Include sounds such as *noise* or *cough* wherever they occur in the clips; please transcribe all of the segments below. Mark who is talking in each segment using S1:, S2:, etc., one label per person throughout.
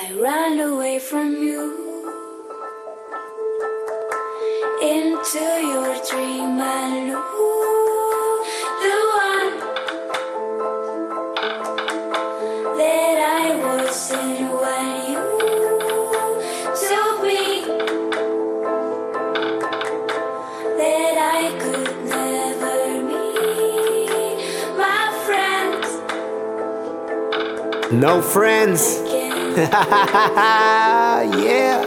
S1: I ran away from you into your dream. I knew the one that I wasn't when you told me that I could never meet my friends.
S2: No friends. *laughs* yeah.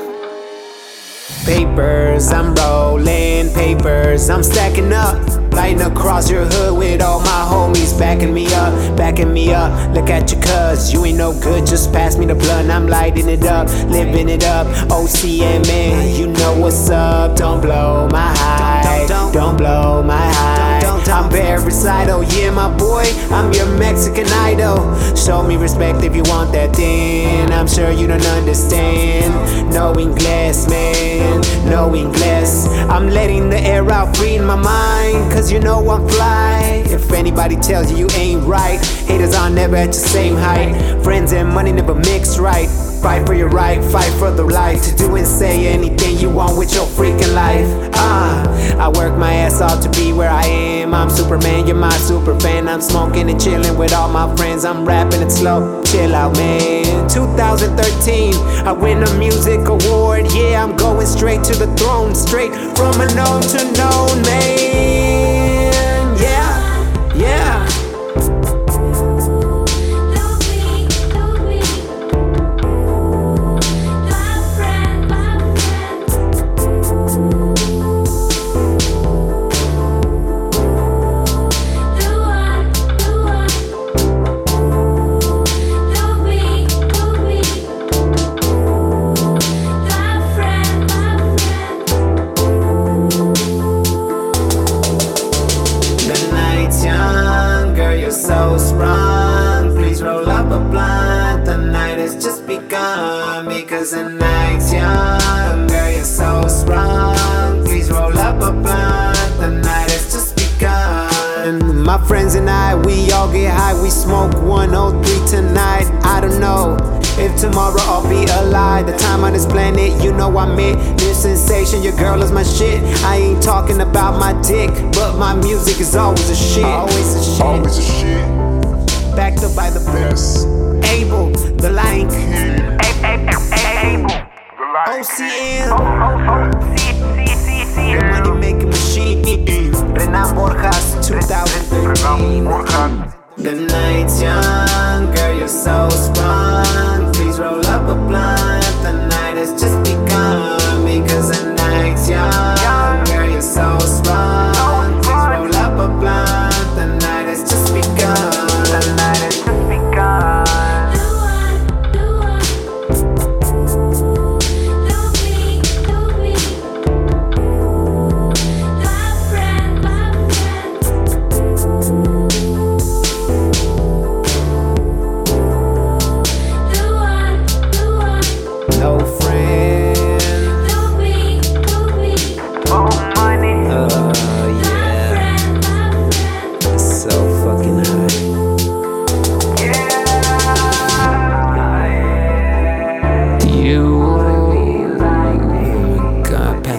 S2: Papers, I'm rolling papers, I'm stacking up. Lighting across your hood with all my homies backing me up, backing me up. Look at you, cuz you ain't no good, just pass me the blunt. I'm lighting it up, living it up. OCMN, you know what's up. Don't blow my high, don't blow my high. I'm Parasite, yeah, my boy. I'm your Mexican idol. Show me respect if you want that, then I'm sure you don't understand. No English, man, no English. I'm letting the air out, freeing my mind, cause you know I'm fly. If anybody tells you you ain't right, haters are never at your same height. Friends and money never mix right. Fight for your right, fight for the life to do and say anything you want with your freaking life. Ah, I work my ass off to be where I am. I'm Superman, you're my super fan. I'm smoking and chilling with all my friends. I'm rapping it slow, chill out, man. 2013, I win a music award. Yeah, I'm going straight to the throne, straight from unknown to known, man. So sprung. Please roll up a blunt. The night has just begun because the night's young, girl, you're so sprung. Please roll up a blunt. The night has just begun. My friends and I, we all get high. We smoke 103 tonight. I don't know. If tomorrow I'll be alive, the time on this planet, you know I'm it. New sensation, your girl is my shit. I ain't talking about my dick, but my music is always a shit. Always a shit.
S3: Always a shit.
S2: Backed up by the
S3: best.
S2: Eybel, the Lion King.
S3: The light.
S2: OCN, the money making machine. Renan Borjas, 2013. The night's young,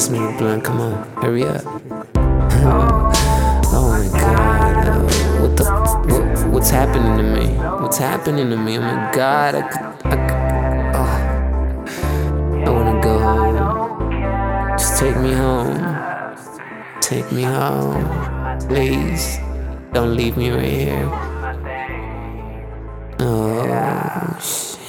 S2: pass me blunt. Come on, hurry up. Oh my god, uh, what the, what, what's happening to me? What's happening to me? Oh my god, I, I, oh, I wanna go home. Just take me home. Take me home, please. Don't leave me right here. Oh, shit.